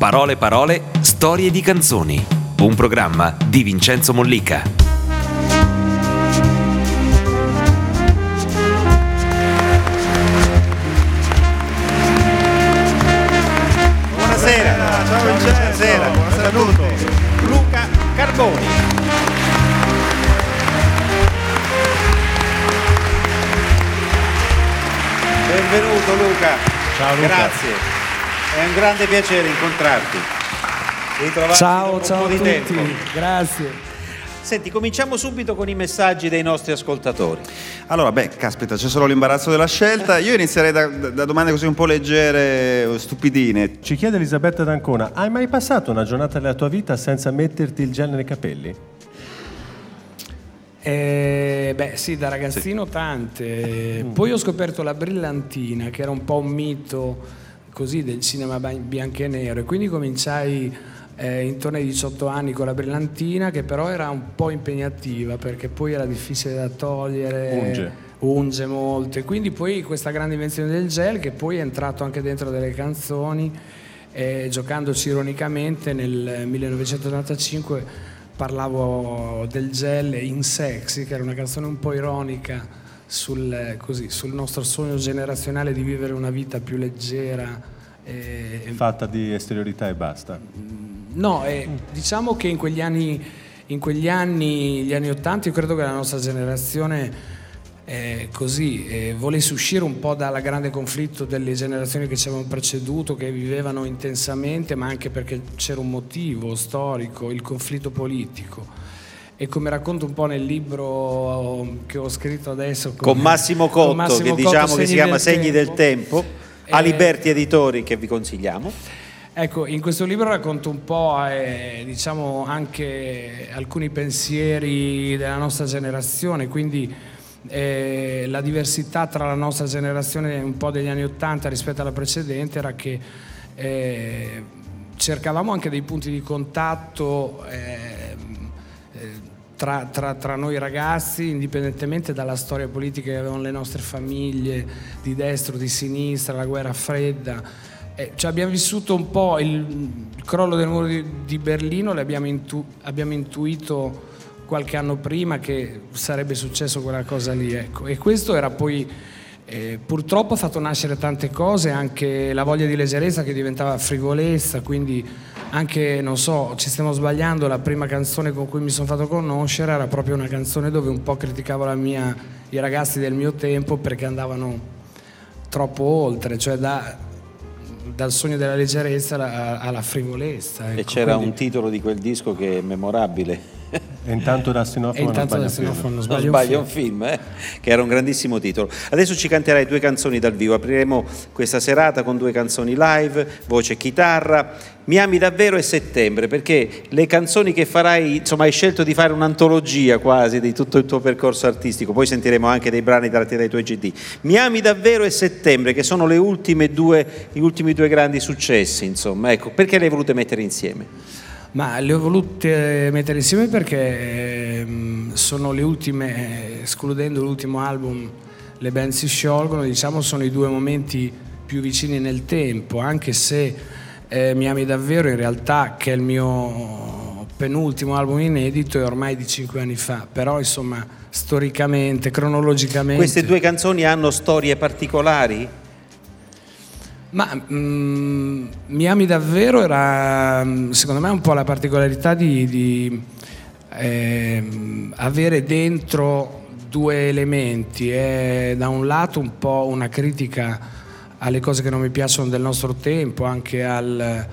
Parole parole, storie di canzoni. Un programma di Vincenzo Mollica. Buonasera, ciao Vincenzo, buonasera, buonasera a tutti. Luca Carboni. Benvenuto Luca. Ciao, Luca. Grazie. È un grande piacere incontrarti. Ritrovarti dopo Ciao, un ciao po' a di tutti, tempo. grazie. Senti, cominciamo subito con i messaggi dei nostri ascoltatori. Allora, beh, caspita, c'è solo l'imbarazzo della scelta. Io inizierei da, da domande così un po' leggere, o stupidine. Ci chiede Elisabetta D'Ancona, hai mai passato una giornata della tua vita senza metterti il gel nei capelli? Eh, beh sì, da ragazzino tante. Poi ho scoperto la brillantina, che era un po' un mito così del cinema bianco e nero, e quindi cominciai eh, intorno ai 18 anni con la brillantina, che però era un po' impegnativa perché poi era difficile da togliere. Unge. Unge molto. E quindi poi questa grande invenzione del gel, che poi è entrato anche dentro delle canzoni, eh, giocandoci ironicamente nel 1995 parlavo del gel in Sexy, che era una canzone un po' ironica sul, così, sul nostro sogno generazionale di vivere una vita più leggera. eh, Fatta di esteriorità e basta. No, eh, diciamo che in quegli anni, in quegli anni, gli anni 80, io credo che la nostra generazione eh, così eh, volesse uscire un po' dal grande conflitto delle generazioni che ci avevano preceduto, che vivevano intensamente, ma anche perché c'era un motivo storico, il conflitto politico. E come racconto un po' nel libro che ho scritto adesso Con Massimo Cotto, con Massimo che Cotto, diciamo che si chiama Segni del Tempo, a Eh, Liberti Editori che vi consigliamo. Ecco, in questo libro racconto un po' eh, diciamo anche alcuni pensieri della nostra generazione, quindi eh, la diversità tra la nostra generazione un po' degli anni Ottanta rispetto alla precedente era che eh, cercavamo anche dei punti di contatto eh, tra, tra- tra noi ragazzi, indipendentemente dalla storia politica che avevano le nostre famiglie, di destra o di sinistra, la guerra fredda. Eh, cioè abbiamo vissuto un po' il, il crollo del muro di, di Berlino, l'abbiamo intu- abbiamo intuito qualche anno prima che sarebbe successo quella cosa lì. Ecco. E questo era poi, eh, purtroppo ha fatto nascere tante cose, anche la voglia di leggerezza che diventava frivolezza, quindi anche, non so, ci stiamo sbagliando, la prima canzone con cui mi sono fatto conoscere era proprio una canzone dove un po' criticavo la mia, i ragazzi del mio tempo perché andavano troppo oltre, cioè da- dal sogno della leggerezza alla, alla frivolezza. E ecco. c'era Quindi- un titolo di quel disco che è memorabile. E intanto da Sinofono intanto non da sbaglia Sinofono non Non sbaglio, sbaglio, è un film, eh? che era un grandissimo titolo. Adesso ci canterai due canzoni dal vivo. Apriremo questa serata con due canzoni live, voce e chitarra. Mi ami davvero e settembre, perché le canzoni che farai, insomma, hai scelto di fare un'antologia quasi di tutto il tuo percorso artistico. Poi sentiremo anche dei brani tratti dai tuoi CD. Mi ami davvero e settembre, che sono le ultime due, gli ultimi due grandi successi, insomma. Ecco, perché le hai volute mettere insieme? Ma le ho volute mettere insieme perché ehm, sono le ultime, escludendo l'ultimo album, le band si sciolgono, diciamo sono i due momenti più vicini nel tempo, anche se eh, Mi ami davvero in realtà, che è il mio penultimo album inedito, è ormai di cinque anni fa, però insomma storicamente, cronologicamente... Queste due canzoni hanno storie particolari? Ma mm, Mi ami davvero era mm, secondo me un po' la particolarità di, di, ehm, avere dentro due elementi. È da un lato un po' una critica alle cose che non mi piacciono del nostro tempo, anche al,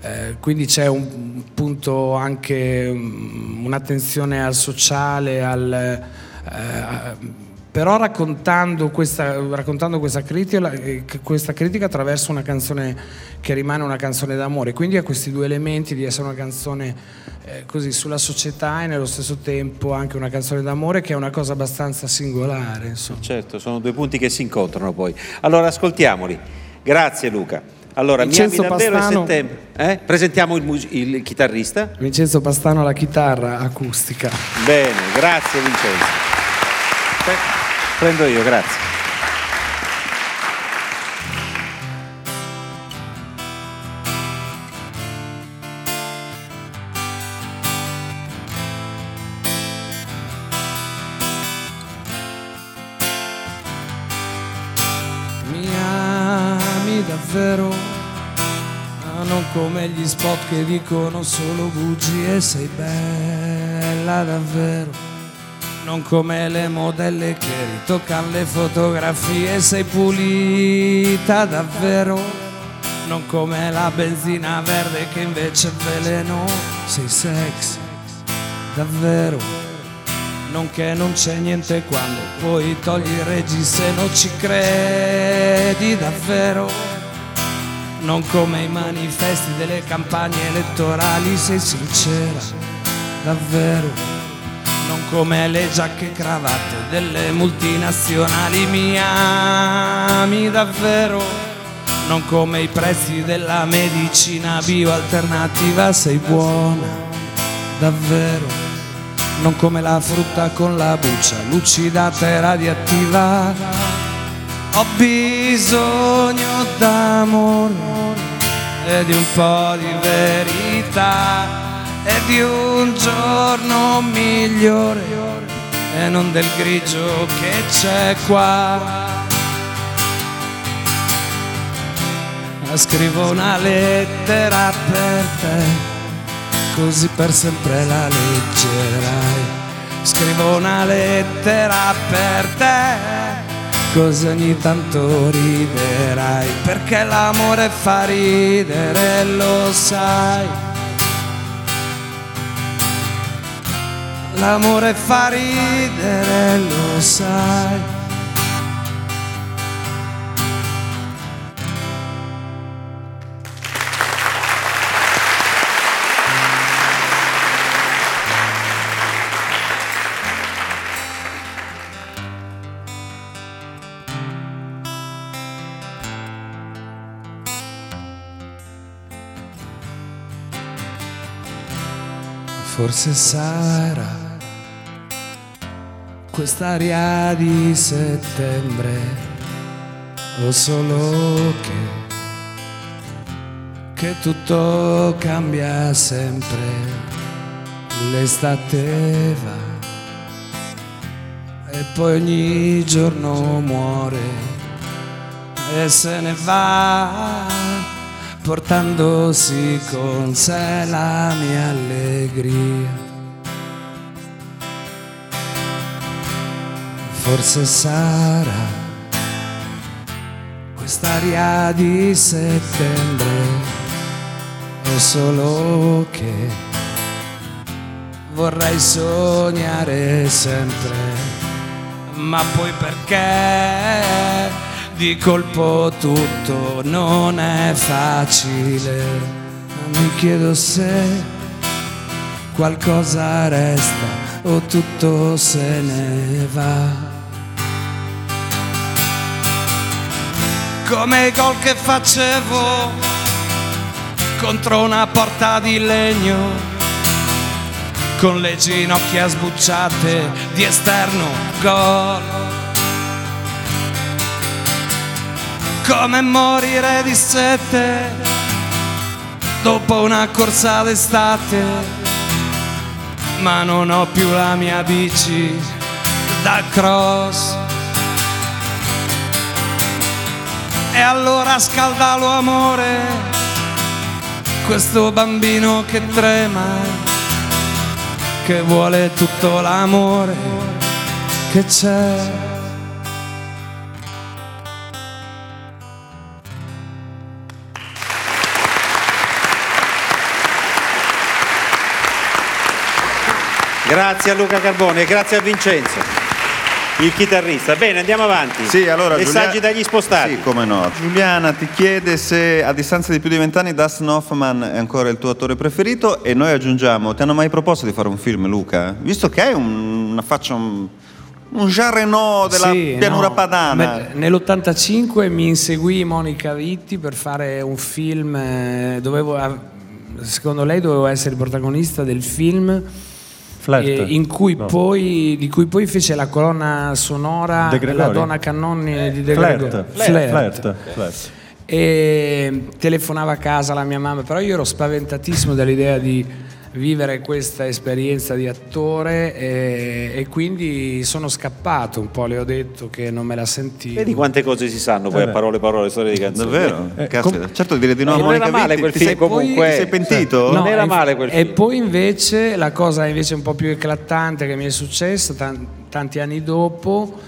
eh, quindi c'è un punto anche mm, un'attenzione al sociale, al, eh, però raccontando questa, raccontando questa critica, eh, questa critica attraverso una canzone che rimane una canzone d'amore, quindi ha questi due elementi di essere una canzone eh, così sulla società e nello stesso tempo anche una canzone d'amore che è una cosa abbastanza singolare. Insomma. Certo, sono due punti che si incontrano poi. Allora ascoltiamoli. Grazie Luca. Allora, Vincenzo mi ami davvero Pastano. Eh? Presentiamo il, mus- il chitarrista. Vincenzo Pastano alla chitarra acustica. Bene, grazie Vincenzo. Pre- Prendo io, grazie. come gli spot che dicono solo bugie, sei bella davvero non come le modelle che ritoccano le fotografie, sei pulita davvero, non come la benzina verde che invece è veleno, sei sexy davvero non che non c'è niente quando poi togli i regi se non ci credi davvero. Non come i manifesti delle campagne elettorali, sei sincera, davvero. Non come le giacche e cravatte delle multinazionali, mi ami davvero. Non come i prezzi della medicina bioalternativa, sei buona, davvero non come la frutta con la buccia lucidata e radioattiva. Ho bisogno d'amore e di un po' di verità e di un giorno migliore e non del grigio che c'è qua. Scrivo una lettera per te così per sempre la leggerai. Scrivo una lettera per te, così ogni tanto riderai, perché l'amore fa ridere, lo sai. L'amore fa ridere, lo sai. Forse sarà quest'aria di settembre o solo che, che tutto cambia sempre, l'estate va e poi ogni giorno muore e se ne va portandosi con sé la mia allegria. Forse sarà quest'aria di settembre o solo che vorrei sognare sempre, ma poi perché? di colpo tutto non è facile. Mi chiedo se qualcosa resta o tutto se ne va. Come i gol che facevo contro una porta di legno, con le ginocchia sbucciate di esterno gol come morire di sette dopo una corsa d'estate, ma non ho più la mia bici da cross. E allora scaldalo amore, questo bambino che trema, che vuole tutto l'amore che c'è. Grazie a Luca Carbone e grazie a Vincenzo, il chitarrista. Bene, andiamo avanti. Sì, allora, Messaggi Giulia... dagli spostati. Sì, come no. Giuliana ti chiede se a distanza di più di vent'anni Dustin Hoffman è ancora il tuo attore preferito e noi aggiungiamo, ti hanno mai proposto di fare un film, Luca? Visto che hai un, una faccia... Un un Jean Reno della sì, pianura no, padana. Nell'85 mi inseguì Monica Vitti per fare un film, eh, dovevo, secondo lei dovevo essere il protagonista del film eh, cui no. poi, di cui poi fece la colonna sonora la donna Cannoni di De Flirt. Flirt. Flirt. Flirt. E telefonava a casa la mia mamma, però io ero spaventatissimo dall'idea di vivere questa esperienza di attore e, e quindi sono scappato un po', le ho detto che non me la sentivo. Vedi quante cose si sanno poi a parole parole, storie di canzoni. Davvero? Eh, Caspita. com- certo dire di no a non Monica era male quel Ti film sei- comunque. Ti sei pentito? Non era e- male quel E film. poi invece la cosa invece un po' più eclatante che mi è successa tan- tanti anni dopo,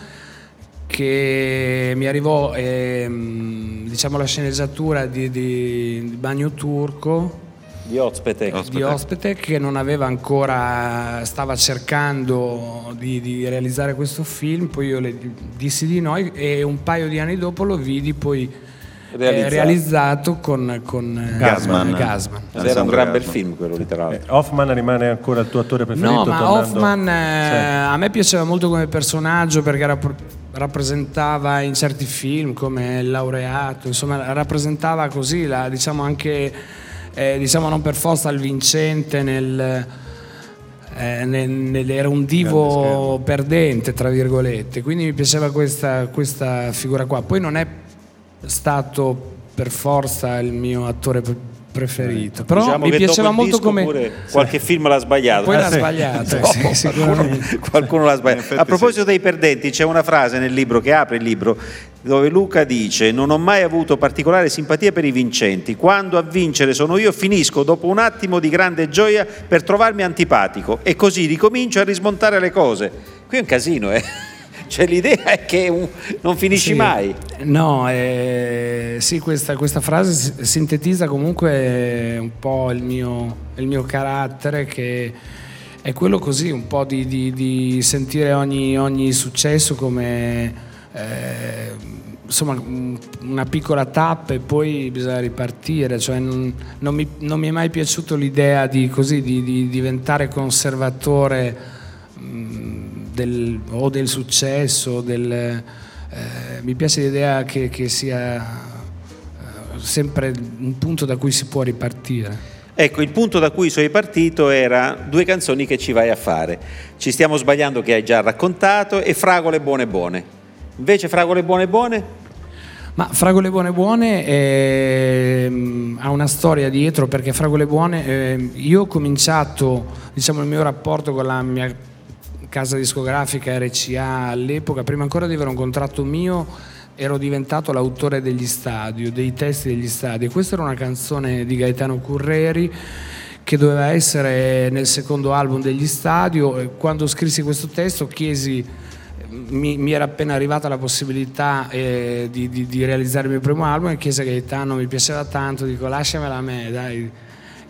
che mi arrivò ehm, diciamo la sceneggiatura di, di- di Bagno Turco Di Ozpetek. Ospite. di ospite che non aveva ancora, stava cercando di, di realizzare questo film, poi io le dissi di no e un paio di anni dopo lo vidi poi eh, Realizzato. realizzato con, con eh, Gasman. Gasman. Ed era un gran bel film quello lì tra Eh, l'altro. Hoffman rimane ancora il tuo attore preferito? No, ma tornando- Hoffman eh, Sì. a me piaceva molto come personaggio perché rapp- rappresentava in certi film come il laureato, insomma rappresentava così, la- diciamo anche, eh, diciamo non per forza il vincente nel... eh, nel- nel- era un divo perdente, tra virgolette, quindi mi piaceva questa, questa figura qua. Poi non è stato per forza il mio attore preferito, però Diciamo mi che piaceva dopo il molto disco come... qualche film l'ha sbagliato. Poi l'ha sì. sbagliato, No, sì, sicuramente. qualcuno, qualcuno l'ha sbagliato. effetti A proposito dei perdenti, c'è una frase nel libro che apre il libro dove Luca dice: Non ho mai avuto particolare simpatia per i vincenti. Quando a vincere sono io, finisco dopo un attimo di grande gioia per trovarmi antipatico e così ricomincio a rismontare le cose. Qui è un casino, eh? Cioè l'idea è che un- non finisci Sì. mai. No, eh, sì, questa, questa frase sintetizza comunque un po' il mio, il mio carattere che è quello così, un po' di, di- di sentire ogni, ogni successo come eh, insomma un- una piccola tappa e poi bisogna ripartire, cioè non, non mi, non mi è mai piaciuto l'idea di, così, di, di diventare conservatore mh, del, o del successo, del, eh, mi piace l'idea che, che sia eh, sempre un punto da cui si può ripartire. Ecco, il punto da cui sei partito era due canzoni che ci vai a fare. Ci stiamo sbagliando che hai già raccontato e Fragole buone buone. Invece Fragole buone buone? Ma Fragole Buone Buone ehm, ha una storia dietro perché Fragole Buone, ehm, io ho cominciato diciamo, il mio rapporto con la mia casa discografica RCA all'epoca, prima ancora di avere un contratto mio, ero diventato l'autore degli stadio, dei testi degli stadio. Questa era una canzone di Gaetano Curreri che doveva essere nel secondo album degli stadio. Quando scrissi questo testo chiesi mi, mi era appena arrivata la possibilità eh, di, di- di realizzare il mio primo album e chiese a Gaetano, mi piaceva tanto, dico lasciamela a me, dai.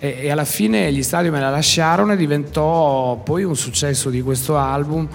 E, e alla fine gli stadi me la lasciarono e diventò poi un successo di questo album.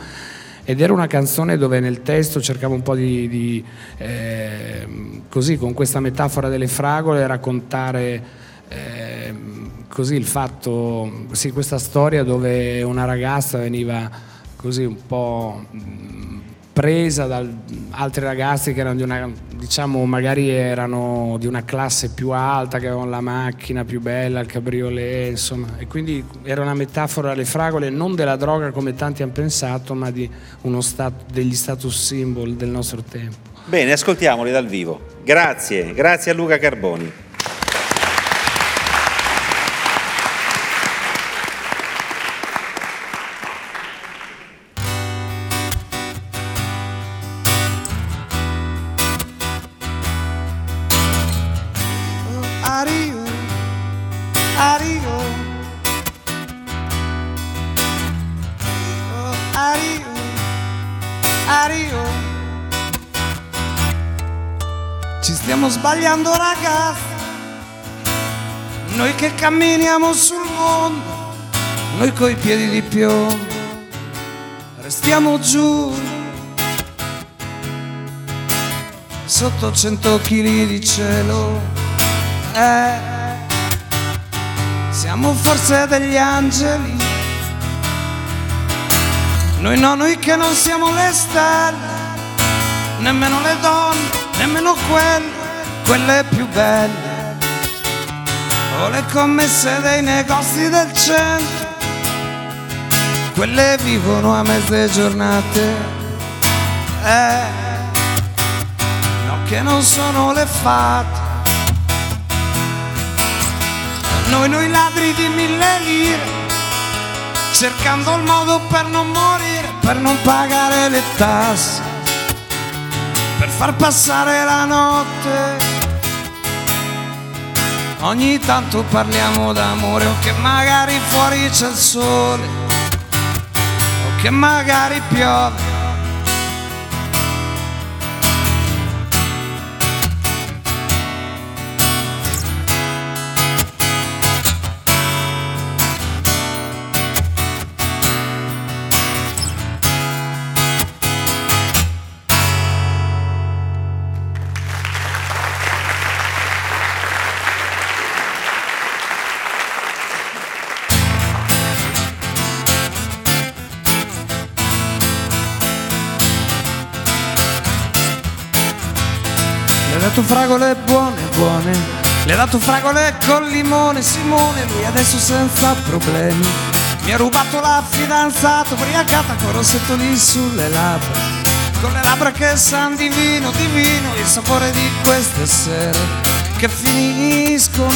Ed era una canzone dove nel testo cercavo un po' di, di, ehm, così con questa metafora delle fragole raccontare ehm, così il fatto, sì, questa storia dove una ragazza veniva così un po' mh, presa da altri ragazzi che erano di una, diciamo, magari erano di una classe più alta, che avevano la macchina più bella, il cabriolet, insomma. E quindi era una metafora alle fragole, non della droga come tanti hanno pensato, ma di uno stat- degli status symbol del nostro tempo. Bene, ascoltiamoli dal vivo. Grazie, grazie a Luca Carboni. Stiamo sbagliando ragazzi, noi che camminiamo sul mondo, noi coi piedi di piombo, restiamo giù. Sotto cento chili di cielo eh, siamo forse degli angeli. Noi no, noi che non siamo le stelle, nemmeno le donne, nemmeno quelle, quelle più belle. O le commesse dei negozi del centro, quelle vivono a mezze giornate. Eh, no, che non sono le fate. Noi, noi ladri di mille lire, cercando il modo per non morire, per non pagare le tasse, per far passare la notte. Ogni tanto parliamo d'amore o che magari fuori c'è il sole o che magari piove. Fragole buone, buone. Le ha dato fragole col limone, Simone, lui adesso senza problemi. Mi ha rubato la fidanzata, ubriacata con rossetto lì sulle labbra. Con le labbra che san di vino, il sapore di queste sere che finiscono.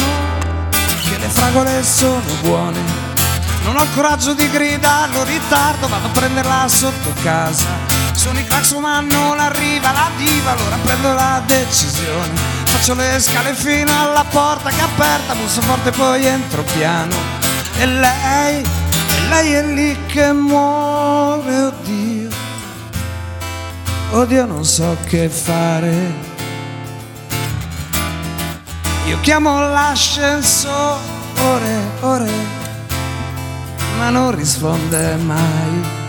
Che le fragole sono buone. Non ho il coraggio di gridarlo, ritardo, vado a prenderla sotto casa. Sono i clacson ma non arriva la diva, allora prendo la decisione. Faccio le scale fino alla porta che è aperta, busso forte poi entro piano. E lei, e lei è lì che muore, oddio. Oddio non so che fare. Io chiamo l'ascensore, ore, ma non risponde mai.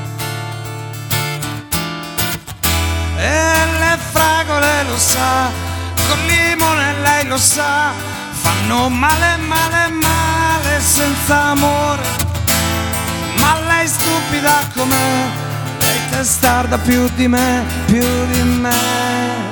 Lo sa, col limone lei lo sa, fanno male, male, male senza amore. Ma lei stupida com'è, lei testarda più di me, più di me.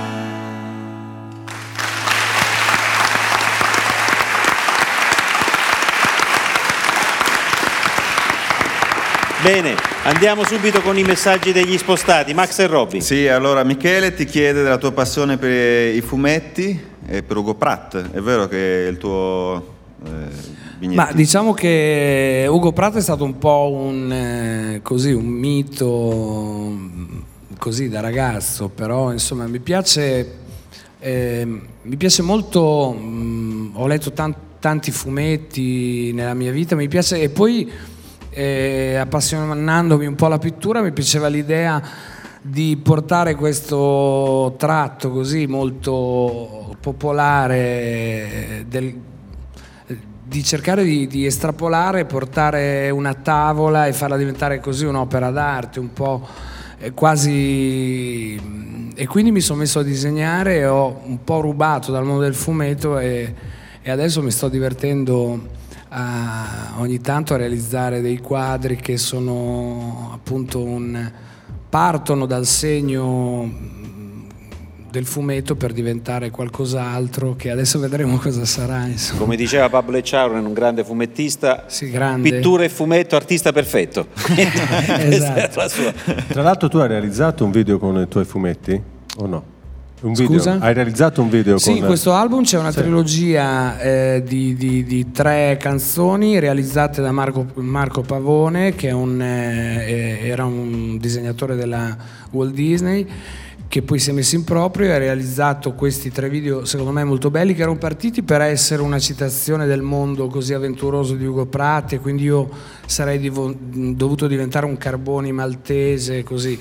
Bene, andiamo subito con i messaggi degli spostati. Max e Robby. Sì, allora Michele ti chiede della tua passione per i fumetti e per Ugo Pratt. È vero che il tuo eh? Ma diciamo che Ugo Prato è stato un po' un, eh, così, un mito mm, così da ragazzo, però insomma mi piace, eh, mi piace molto, mm, ho letto tan- tanti fumetti nella mia vita, mi piace e poi eh, appassionandomi un po' alla pittura mi piaceva l'idea di portare questo tratto così molto popolare del, di cercare di, di estrapolare, portare una tavola e farla diventare così un'opera d'arte, un po' eh, quasi... E quindi mi sono messo a disegnare e ho un po' rubato dal mondo del fumetto e, e adesso mi sto divertendo a, ogni tanto a realizzare dei quadri che sono appunto un... partono dal segno del fumetto per diventare qualcos'altro che adesso vedremo cosa sarà insomma. Come diceva Pablo Ecciaron, un grande fumettista, Sì, grande. pittura e fumetto, artista perfetto. Era la sua. Tra l'altro tu hai realizzato un video con i tuoi fumetti o no? Un video? Scusa? Hai realizzato un video Sì, in questo album c'è una Sì. trilogia eh, di, di- di tre canzoni realizzate da Marco, Marco Pavone, che è un, eh, eh, era un disegnatore della Walt Disney, che poi si è messo in proprio e ha realizzato questi tre video, secondo me molto belli, che erano partiti per essere una citazione del mondo così avventuroso di Ugo Pratt, e quindi io sarei divo- dovuto diventare un Carboni maltese, così.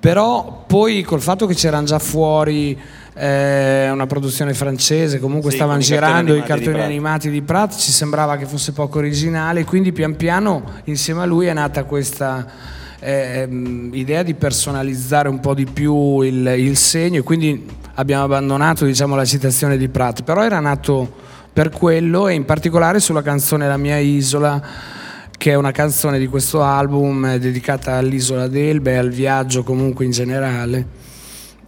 Però poi col fatto che c'erano già fuori eh, una produzione francese, comunque Sì, stavano con i cartoni girando i di cartoni animati di Pratt, ci sembrava che fosse poco originale, quindi pian piano insieme a lui è nata questa ehm, idea di personalizzare un po' di più il, il segno e quindi abbiamo abbandonato diciamo, la citazione di Pratt, però era nato per quello e in particolare sulla canzone La mia isola che è una canzone di questo album eh, dedicata all'isola d'Elba e al viaggio comunque in generale.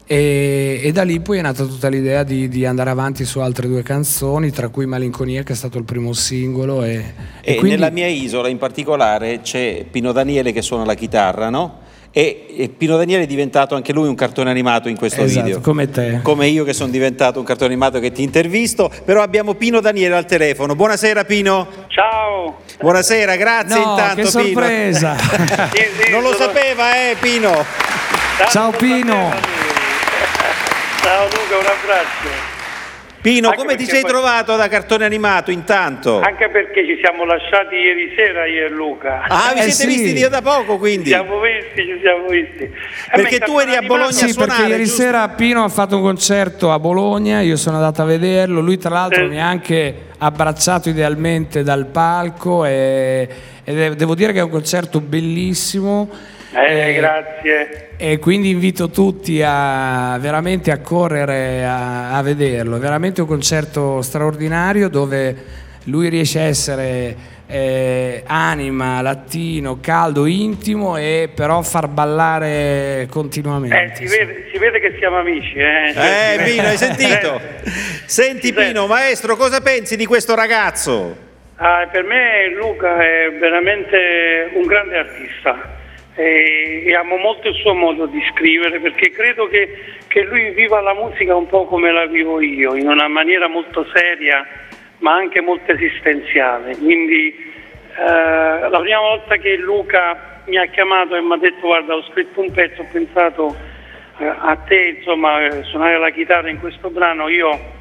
E, e da lì poi è nata tutta l'idea di, di andare avanti su altre due canzoni, tra cui Malinconia che è stato il primo singolo. E, E, e quindi- nella mia isola in particolare c'è Pino Daniele che suona la chitarra, no? E, e Pino Daniele è diventato anche lui un cartone animato in questo Esatto, video. come te. Come io che sono diventato un cartone animato che ti intervisto, però abbiamo Pino Daniele al telefono. Buonasera Pino. Ciao. Buonasera, grazie No, intanto che Pino. sorpresa. Sì, sì, non lo sapeva, eh Pino. Ciao, lo Pino. Ciao Luca, un abbraccio. Pino, Anche come ti perché sei poi- trovato da cartone animato intanto? Anche perché ci siamo lasciati ieri sera io e Luca. Ah, vi Eh, siete sì. visti di da poco Ci quindi? siamo visti, ci siamo visti. Eh, Perché tu eri a Bologna Sì, perché suonare, ieri giusto? sera Pino ha fatto un concerto a Bologna, io sono andato a vederlo, lui tra l'altro Sì. mi ha anche abbracciato idealmente dal palco e, è- devo dire che è un concerto bellissimo. Eh, grazie. E quindi invito tutti a veramente a correre a, a vederlo. È veramente un concerto straordinario dove lui riesce a essere eh, anima, latino, caldo, intimo e però far ballare Eh, continuamente. si, vede, si vede che siamo amici. Eh, Eh Pino, hai sentito? Eh. Senti. Pino, maestro, cosa pensi di questo ragazzo? Ah, per me Luca è veramente un grande artista e, e amo molto il suo modo di scrivere perché credo che, che lui viva la musica un po' come la vivo io, in una maniera molto seria ma anche molto esistenziale. Quindi eh, la prima volta che Luca mi ha chiamato e mi ha detto guarda ho scritto un pezzo, ho pensato eh, a te insomma eh, suonare la chitarra in questo brano, io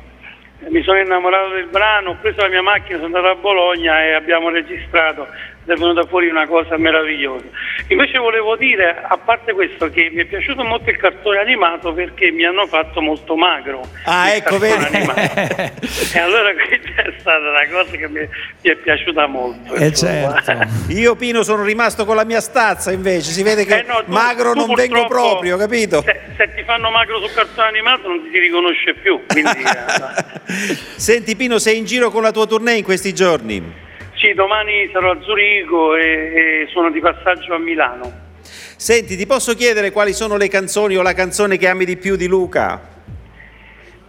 mi sono innamorato del brano, ho preso la mia macchina, sono andato a Bologna e abbiamo registrato è venuta fuori una cosa meravigliosa. Invece volevo dire, a parte questo, che mi è piaciuto molto il cartone animato perché mi hanno fatto molto magro. Ah, ecco, animato. e allora questa è stata una cosa che mi, mi è piaciuta molto. Eh, certo. Io Pino sono rimasto con la mia stazza invece, si vede che Eh no, tu- magro tu non vengo proprio, capito? Se, se ti fanno magro sul cartone animato non ti si riconosce più. Quindi, eh, Senti Pino, sei in giro con la tua tournée in questi giorni? Sì, domani sarò a Zurigo e, e sono di passaggio a Milano. Senti, ti posso chiedere quali sono le canzoni o la canzone che ami di più di Luca?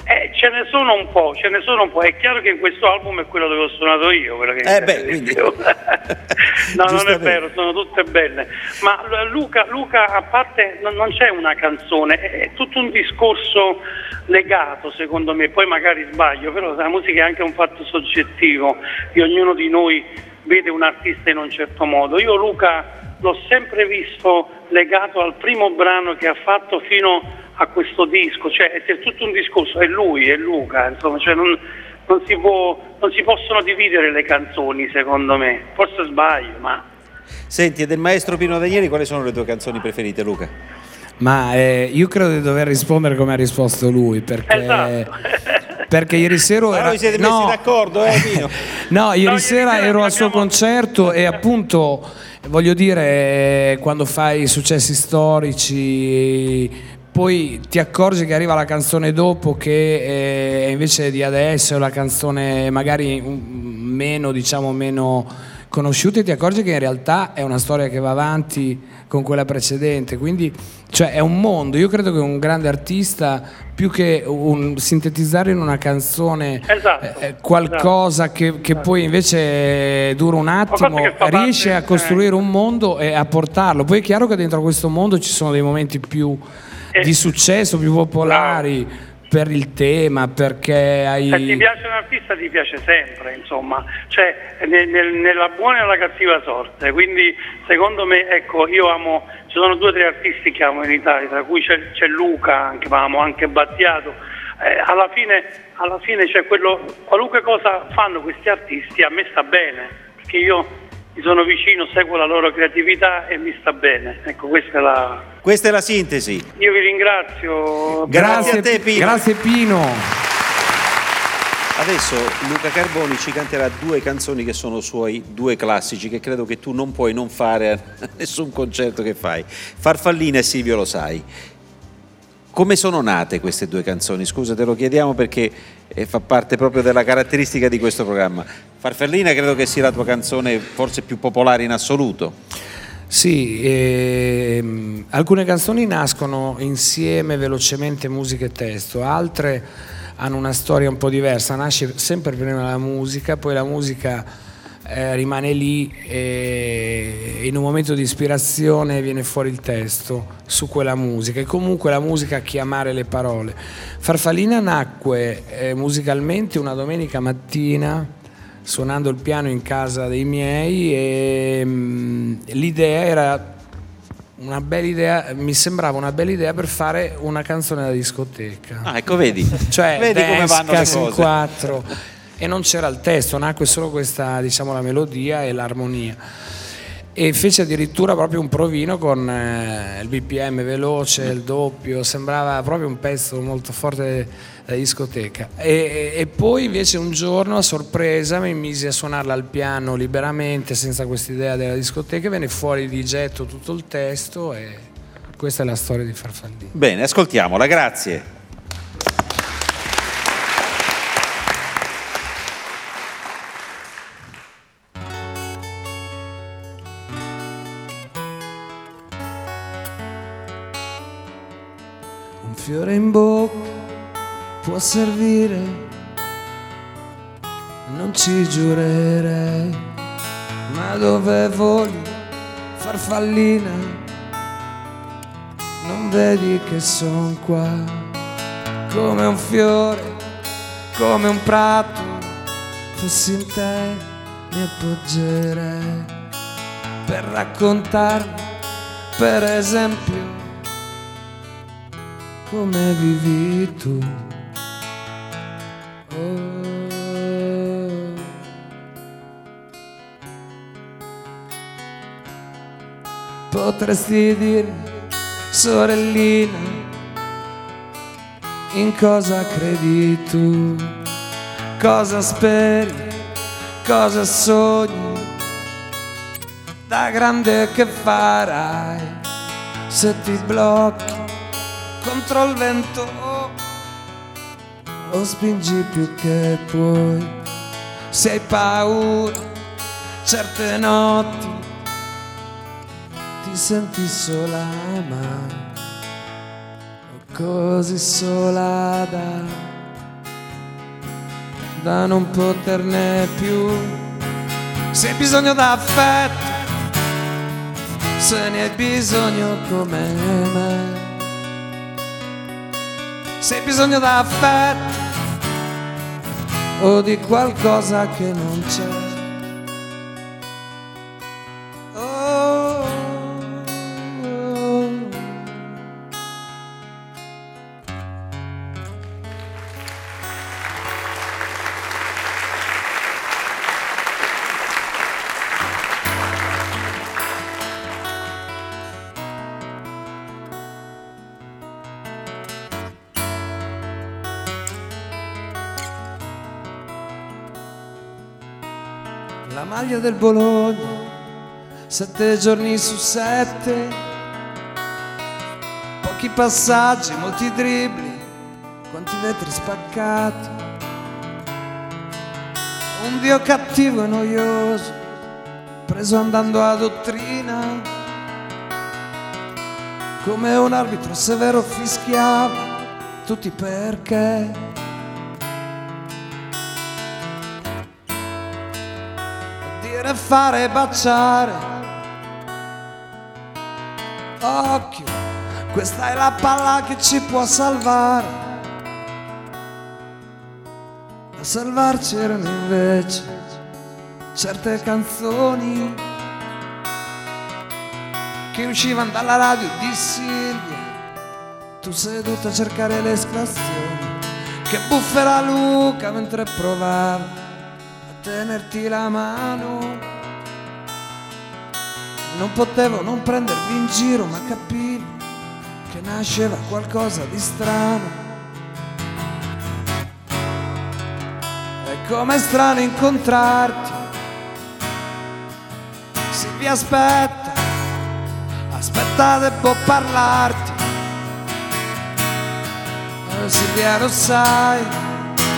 Eh, ce ne sono un po', ce ne sono un po'. È chiaro che in questo album è quello dove ho suonato io. Quello che Eh beh, di quindi- no, non è vero, sono tutte belle. Ma Lu- Luca, Luca a parte, non, non c'è una canzone, è, è tutto un discorso legato secondo me, poi magari sbaglio, però la musica è anche un fatto soggettivo di ognuno di noi vede un artista in un certo modo. Io Luca l'ho sempre visto legato al primo brano che ha fatto fino a questo disco, cioè è tutto un discorso, è lui, è Luca, insomma, cioè non, non si può, non si possono dividere le canzoni secondo me, forse sbaglio, ma Senti, e del maestro Pino Danieli quali sono le tue canzoni preferite Luca? Ma eh, io credo di dover rispondere come ha risposto lui, perché, Esatto. perché ieri sera... Ma era- voi siete messi d'accordo, eh Pino? No, ieri ieri sera sera ero al suo abbiamo- concerto e appunto voglio dire, eh, quando fai successi storici, poi ti accorgi che arriva la canzone dopo che eh, invece di adesso è la canzone magari meno, diciamo, meno conosciuta e ti accorgi che in realtà è una storia che va avanti con quella precedente, quindi cioè, è un mondo, io credo che un grande artista più che un, sintetizzare in una canzone Esatto, eh, qualcosa che, che poi invece dura un attimo, riesce parte- a costruire un mondo e a portarlo. Poi è chiaro che dentro questo mondo ci sono dei momenti più Eh, di successo, più popolari per il tema, perché hai... se ti piace un artista ti piace sempre, insomma, cioè nel- nel- nella buona e nella cattiva sorte, quindi secondo me, ecco, io amo, ci sono due o tre artisti che amo in Italia, tra cui c'è, c'è Luca, anche, amo anche Battiato, Eh, alla fine, alla fine c'è quello, qualunque cosa fanno questi artisti a me sta bene, perché io mi sono vicino, seguo la loro creatività e mi sta bene, ecco questa è la... Questa è la sintesi. Io vi ringrazio. Grazie a te, Pino. Grazie Pino. Adesso Luca Carboni ci canterà due canzoni che sono suoi due classici che credo che tu non puoi non fare a nessun concerto che fai. Farfallina e Silvio lo sai. Come sono nate queste due canzoni? Scusa, te lo chiediamo perché eh, fa parte proprio della caratteristica di questo programma. Farfallina credo che sia la tua canzone forse più popolare in assoluto. Sì, ehm, alcune canzoni nascono insieme velocemente musica e testo, altre hanno una storia un po' diversa, nasce sempre prima la musica, poi la musica eh, rimane lì e in un momento di ispirazione viene fuori il testo su quella musica e comunque la musica a chiamare le parole. Farfallina nacque eh, musicalmente una domenica mattina suonando il piano in casa dei miei e mm, l'idea era una bella idea, mi sembrava una bella idea per fare una canzone da discoteca. Ah, ecco, vedi. Cioè, vedi come vanno le cose. quattro. E non c'era il testo, nacque solo questa, diciamo, la melodia e l'armonia. E fece addirittura proprio un provino con eh, il BPM veloce, il doppio, sembrava proprio un pezzo molto forte da discoteca. E, e poi invece un giorno a sorpresa mi misi a suonarla al piano liberamente, senza quest'idea della discoteca, venne fuori di getto tutto il testo e questa è la storia di Farfallini. Bene, ascoltiamola, grazie. Un fiore in bocca può servire, non ci giurerei, ma dove voli farfallina, non vedi che son qua, come un fiore, come un prato, fossi in te mi appoggerei per raccontarmi, per esempio, come vivi tu. Potresti dire, sorellina, in cosa credi tu? Cosa speri? Cosa sogni? Da grande che farai se ti blocchi contro il vento lo spingi più che puoi se hai paura certe notti ti senti sola ma così sola da, da non poterne più se hai bisogno d'affetto se ne hai bisogno come me se hai bisogno d'affetto o di qualcosa che non c'è. Maglia del Bologna, sette giorni su sette, pochi passaggi, molti dribbli, quanti vetri spaccati. Un dio cattivo e noioso, preso andando a dottrina, come un arbitro severo fischiava, tutti perché. Fare baciare. Occhio, questa è la palla che ci può salvare. A salvarci erano invece certe canzoni che uscivano dalla radio di Silvia. Tu seduta a cercare le esclamazioni che bufferà Luca mentre provava a tenerti la mano. Non potevo non prendervi in giro, ma capivo che nasceva qualcosa di strano. È come strano incontrarti. Silvia aspetta, aspetta devo parlarti. Eh, Silvia lo sai,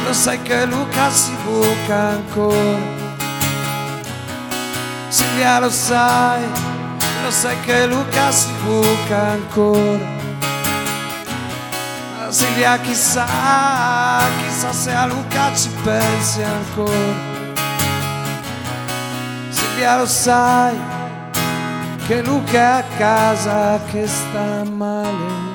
lo sai che Luca si buca ancora. Silvia lo sai, lo sai che Luca si buca ancora. Ah, Silvia chissà, chissà se a Luca ci pensi ancora. Silvia lo sai, che Luca è a casa che sta male.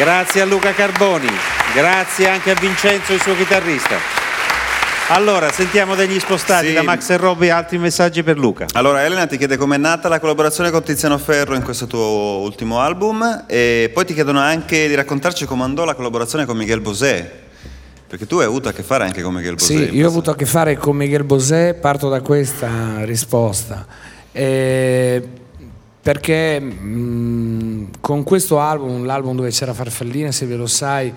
Grazie a Luca Carboni, grazie anche a Vincenzo, il suo chitarrista. Allora, sentiamo degli spostati Sì. da Max e Robby altri messaggi per Luca. Allora, Elena ti chiede com'è nata la collaborazione con Tiziano Ferro in questo tuo ultimo album e poi ti chiedono anche di raccontarci come andò la collaborazione con Miguel Bosé. Perché tu hai avuto a che fare anche con Miguel Bosé. Sì, io ho passato. avuto a che fare con Miguel Bosé, parto da questa risposta. Eh, perché mh, con questo album, l'album dove c'era Farfallina, se ve lo sai,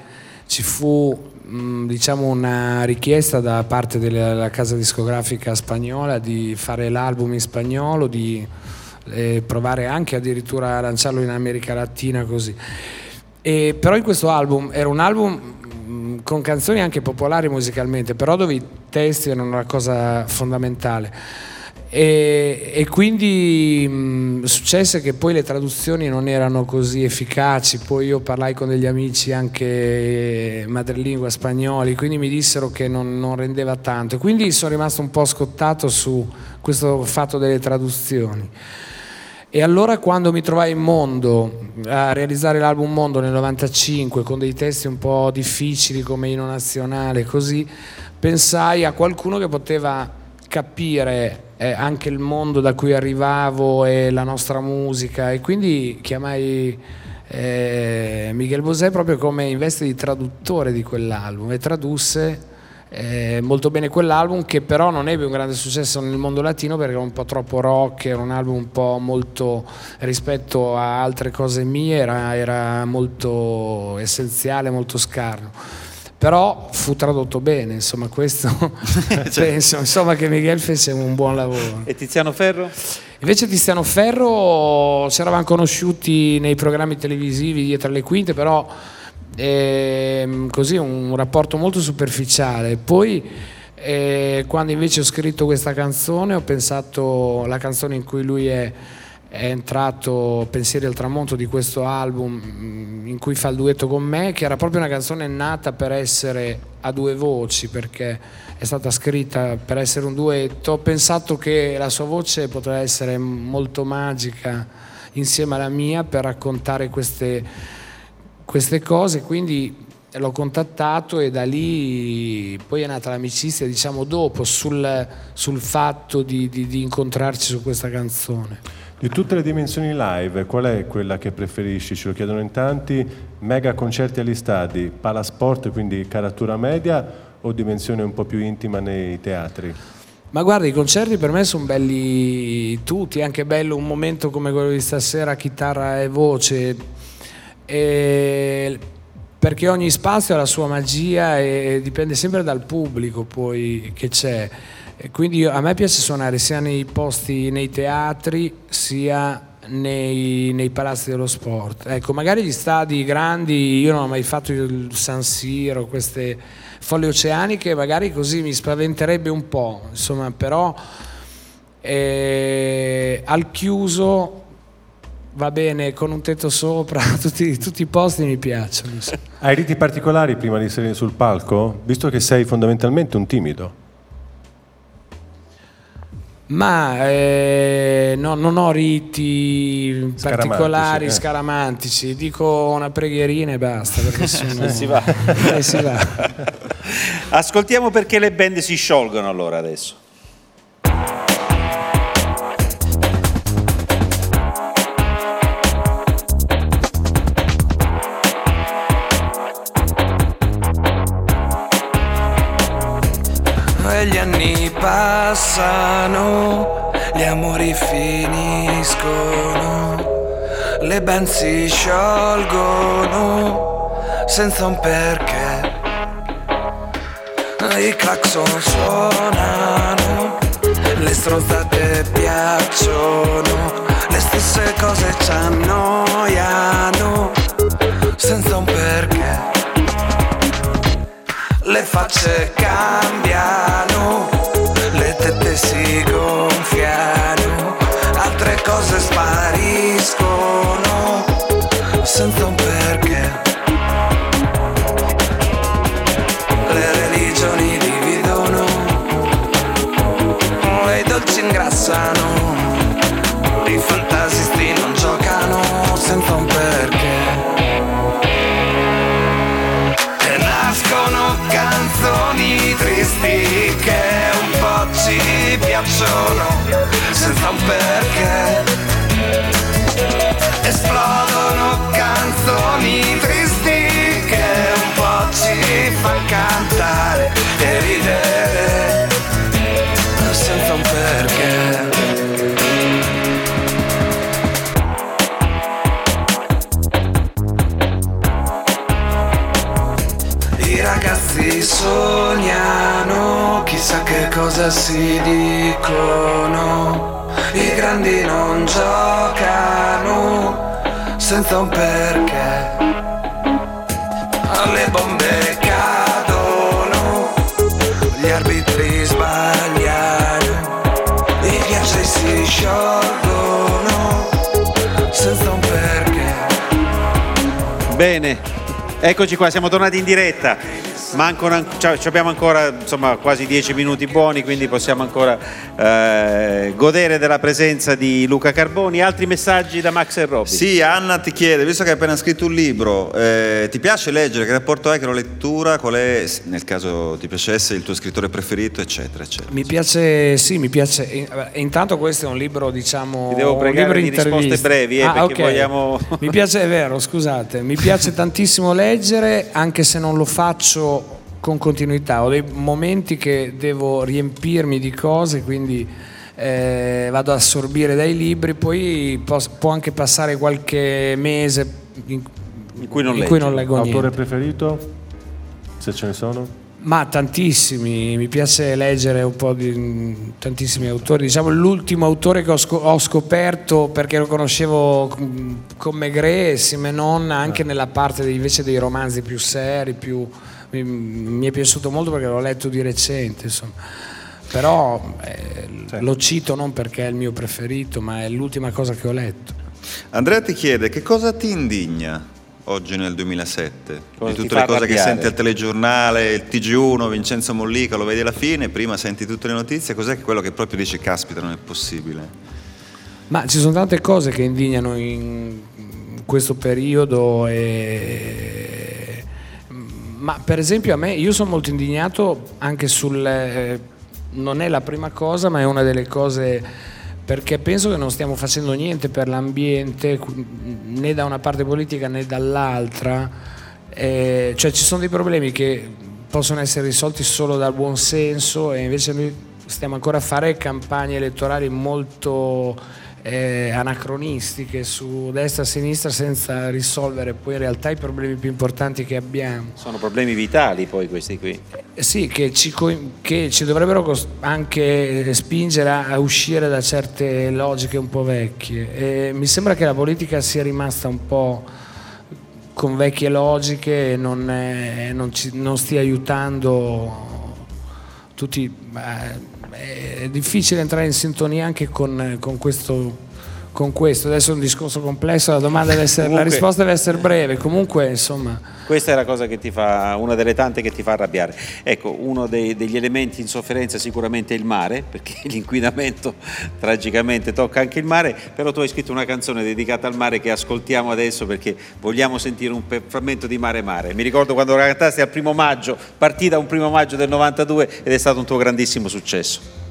ci fu mh, diciamo una richiesta da parte della casa discografica spagnola di fare l'album in spagnolo, di eh, provare anche addirittura a lanciarlo in America Latina così. E però in questo album era un album mh, con canzoni anche popolari musicalmente, però dove i testi erano una cosa fondamentale. E, e quindi mh, successe che poi le traduzioni non erano così efficaci, poi io parlai con degli amici anche madrelingua spagnoli, quindi mi dissero che non, non rendeva tanto, quindi sono rimasto un po' scottato su questo fatto delle traduzioni. E allora quando mi trovai in Mondo a realizzare l'album Mondo nel 95 con dei testi un po' difficili come Inno Nazionale, così pensai a qualcuno che poteva capire eh, anche il mondo da cui arrivavo e la nostra musica e quindi chiamai eh, Miguel Bosé proprio come in veste di traduttore di quell'album e tradusse eh, molto bene quell'album che però non ebbe un grande successo nel mondo latino perché era un po' troppo rock, era un album un po' molto rispetto a altre cose mie, era, era molto essenziale, molto scarno. Però fu tradotto bene, insomma, questo penso insomma, che Miguel fece un buon lavoro. E Tiziano Ferro? Invece Tiziano Ferro ci eravamo conosciuti nei programmi televisivi dietro le quinte, però ehm, così un rapporto molto superficiale. Poi eh, quando invece ho scritto questa canzone ho pensato la canzone in cui lui è, è entrato Pensieri al tramonto di questo album mm, in cui fa il duetto con me, che era proprio una canzone nata per essere a due voci, perché è stata scritta per essere un duetto. Ho pensato che la sua voce poteva essere molto magica insieme alla mia per raccontare queste, queste cose, quindi l'ho contattato e da lì poi è nata l'amicizia, diciamo dopo, sul, sul fatto di, di- di incontrarci su questa canzone. Di tutte le dimensioni live, qual è quella che preferisci? Ce lo chiedono in tanti. Mega concerti agli stadi, palasport, quindi caratura media o dimensione un po' più intima nei teatri? Ma guarda, i concerti per me sono belli tutti, è anche bello un momento come quello di stasera, chitarra e voce, e- perché ogni spazio ha la sua magia e dipende sempre dal pubblico poi che c'è. Quindi io- a me piace suonare sia nei posti, nei teatri, sia nei, nei palazzi dello sport. Ecco, magari gli stadi grandi, io non ho mai fatto il San Siro, queste folle oceaniche, magari così mi spaventerebbe un po', insomma, però eh, al chiuso va bene con un tetto sopra, tutti, tutti i posti mi piacciono. Hai riti particolari prima di salire sul palco? Visto che sei fondamentalmente un timido. Ma eh, no, non ho riti Scaramantici, particolari, eh. scaramantici, dico una preghierina e basta. Perché sono... Si va. Eh, si va. Ascoltiamo perché le band si sciolgono allora adesso. Passano, gli amori finiscono, le band si sciolgono senza un perché. I clacson suonano, le stronzate piacciono, le stesse cose ci annoiano senza un perché le facce cambiano, si gonfiano, altre cose spariscono senza un senza un perché. Esplodono canzoni tristi che un po' ci fanno cantare e ridere senza un perché. I ragazzi sognano, chissà che cosa si dicono. Un perché. Le bombe cadono, gli arbitri sbagliano, i ghiacciai si sciolgono senza un perché. Bene, eccoci qua, siamo tornati in diretta. Mancano, cioè, ci abbiamo ancora insomma, quasi dieci minuti buoni, quindi possiamo ancora eh, godere della presenza di Luca Carboni. Altri messaggi da Max e Robby? Sì, Anna ti chiede, visto che hai appena scritto un libro, eh, ti piace leggere? Che rapporto hai con la lettura? Qual è, nel caso ti piacesse, il tuo scrittore preferito, eccetera, eccetera. Mi piace, sì, mi piace. Intanto questo è un libro, diciamo, Ti devo un pregare libro di risposte brevi, eh, Ah, perché ok. vogliamo- Mi piace, è vero, scusate, mi piace tantissimo leggere, anche se non lo faccio con continuità. Ho dei momenti che devo riempirmi di cose, quindi eh, vado ad assorbire dai libri, poi pos- può anche passare qualche mese in, In cui non in leggi. cui non leggo Autore niente. preferito? Se ce ne sono? Ma tantissimi, mi piace leggere un po' di tantissimi autori. Diciamo l'ultimo autore che ho, scop- ho scoperto perché lo conoscevo con Maigret e Simenon anche nella parte invece dei romanzi più seri, più, mi, mi è piaciuto molto perché l'ho letto di recente, insomma. Però eh, lo cito non perché è il mio preferito, ma è l'ultima cosa che ho letto. Andrea ti chiede che cosa ti indigna oggi nel 2007? Cosa di tutte le cose che arrabbiare? senti al telegiornale, il TG1, Vincenzo Mollica, lo vedi alla fine, prima senti tutte le notizie, cos'è che quello che proprio dici, caspita, non è possibile? Ma ci sono tante cose che indignano in questo periodo e... Ma per esempio a me, io sono molto indignato anche sul... eh, non è la prima cosa, ma è una delle cose perché penso che non stiamo facendo niente per l'ambiente né da una parte politica né dall'altra. Eh, cioè ci sono dei problemi che possono essere risolti solo dal buon senso e invece noi stiamo ancora a fare campagne elettorali molto eh, anacronistiche su destra e sinistra senza risolvere poi in realtà i problemi più importanti che abbiamo. Sono problemi vitali poi questi qui. Eh Sì, che ci, che ci dovrebbero anche spingere a, uscire da certe logiche un po' vecchie. E mi sembra che la politica sia rimasta un po' con vecchie logiche e non, è- non non stia aiutando tutti. beh, è difficile entrare in sintonia anche con, con questo. Con questo, adesso è un discorso complesso, la, domanda deve essere, la Comunque- risposta deve essere breve, comunque insomma Questa è la cosa che ti fa, una delle tante che ti fa arrabbiare. Ecco, uno dei- degli elementi in sofferenza sicuramente è il mare, perché l'inquinamento tragicamente tocca anche il mare, però tu hai scritto una canzone dedicata al mare che ascoltiamo adesso perché vogliamo sentire un frammento di Mare Mare. Mi ricordo quando la cantaste al primo maggio, partita un primo maggio del 92 ed è stato un tuo grandissimo successo.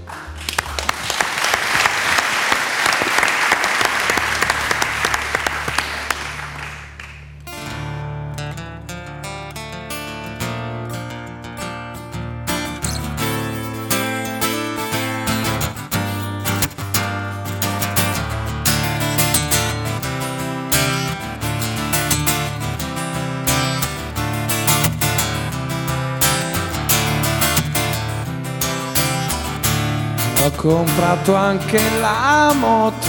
Comprato anche la moto,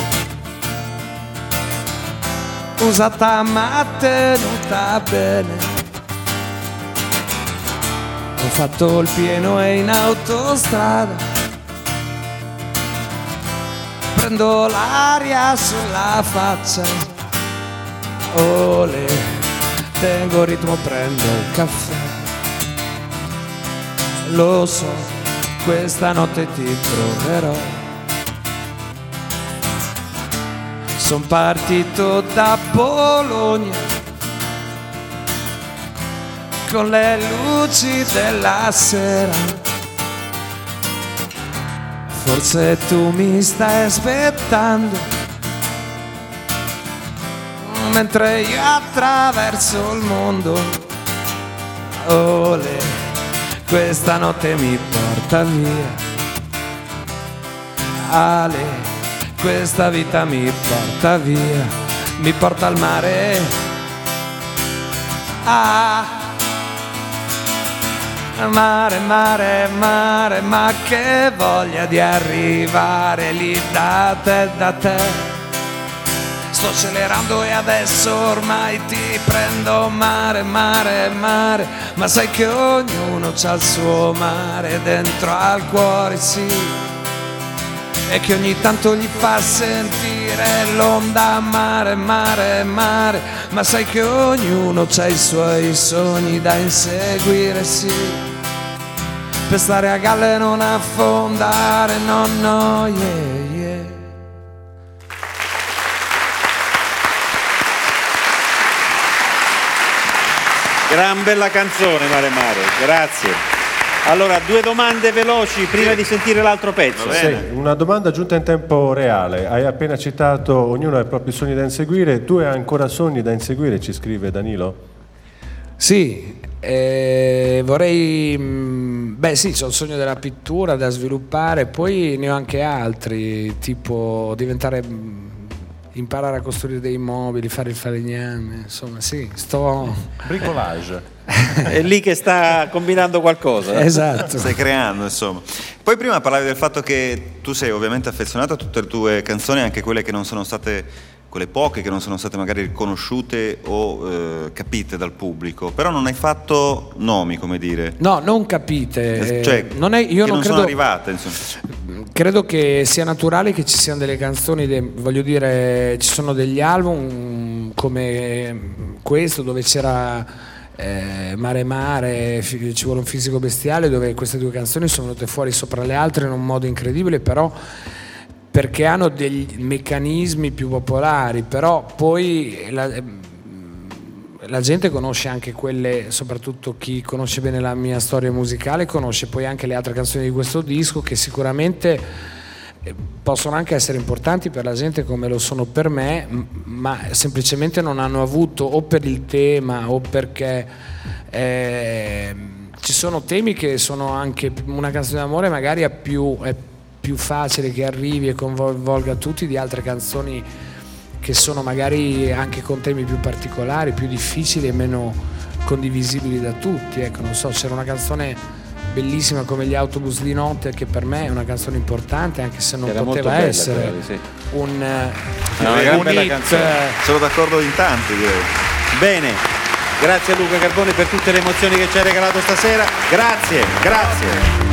usata ma tenuta bene. Ho fatto il pieno e in autostrada. Prendo l'aria sulla faccia. Ole, tengo ritmo, prendo un caffè. Lo so, questa notte ti troverò. Sono partito da Bologna con le luci della sera. Forse tu mi stai aspettando, mentre io attraverso il mondo. Ole, questa notte mi porta via. Ale, questa vita mi porta via, mi porta al mare. Ah, mare, mare, mare, ma che voglia di arrivare lì da te, da te. Sto accelerando e adesso ormai ti prendo mare, mare, mare, ma sai che ognuno c'ha il suo mare dentro al cuore, sì e che ogni tanto gli fa sentire l'onda mare, mare, mare, ma sai che ognuno ha i suoi sogni da inseguire, sì, per stare a galla e non affondare, no, no, yeah. Gran bella canzone Mare Mare, grazie. Allora, due domande veloci prima di sentire l'altro pezzo. Sì, una domanda giunta in tempo reale. Hai appena citato ognuno ha i propri sogni da inseguire. Tu hai ancora sogni da inseguire, ci scrive Danilo? Sì, eh, vorrei... mh, Beh sì, c'ho il sogno della pittura da sviluppare, poi ne ho anche altri, tipo diventare... imparare a costruire dei mobili, fare il falegname, insomma sì, sto... Bricolage. È lì che sta combinando qualcosa. Esatto. Stai creando, insomma. Poi prima parlavi del fatto che tu sei ovviamente affezionato a tutte le tue canzoni, anche quelle che non sono state, quelle poche che non sono state magari riconosciute o eh, capite dal pubblico, però non hai fatto nomi, come dire. No, non capite. eh, Cioè, non è- io che non non sono credo, arrivate, insomma. credo che sia naturale che ci siano delle canzoni, de- voglio dire, ci sono degli album come questo dove c'era eh, Mare Mare, ci vuole un fisico bestiale, dove queste due canzoni sono venute fuori sopra le altre in un modo incredibile, però perché hanno degli meccanismi più popolari, però poi la, la gente conosce anche quelle, soprattutto chi conosce bene la mia storia musicale, conosce poi anche le altre canzoni di questo disco che sicuramente eh, possono anche essere importanti per la gente come lo sono per me, ma semplicemente non hanno avuto o per il tema o perché eh, ci sono temi che sono anche una canzone d'amore magari è più, è più facile che arrivi e coinvolga tutti di altre canzoni che sono magari anche con temi più particolari, più difficili e meno condivisibili da tutti. Ecco, non so, c'era una canzone bellissima come gli autobus di notte che per me è una canzone importante anche se non Era poteva bella, essere quella, sì. un, eh, È una gran un bella hit, canzone. Sono d'accordo in tanti, direi. Bene, grazie a Luca Carboni per tutte le emozioni che ci hai regalato stasera. Grazie, grazie.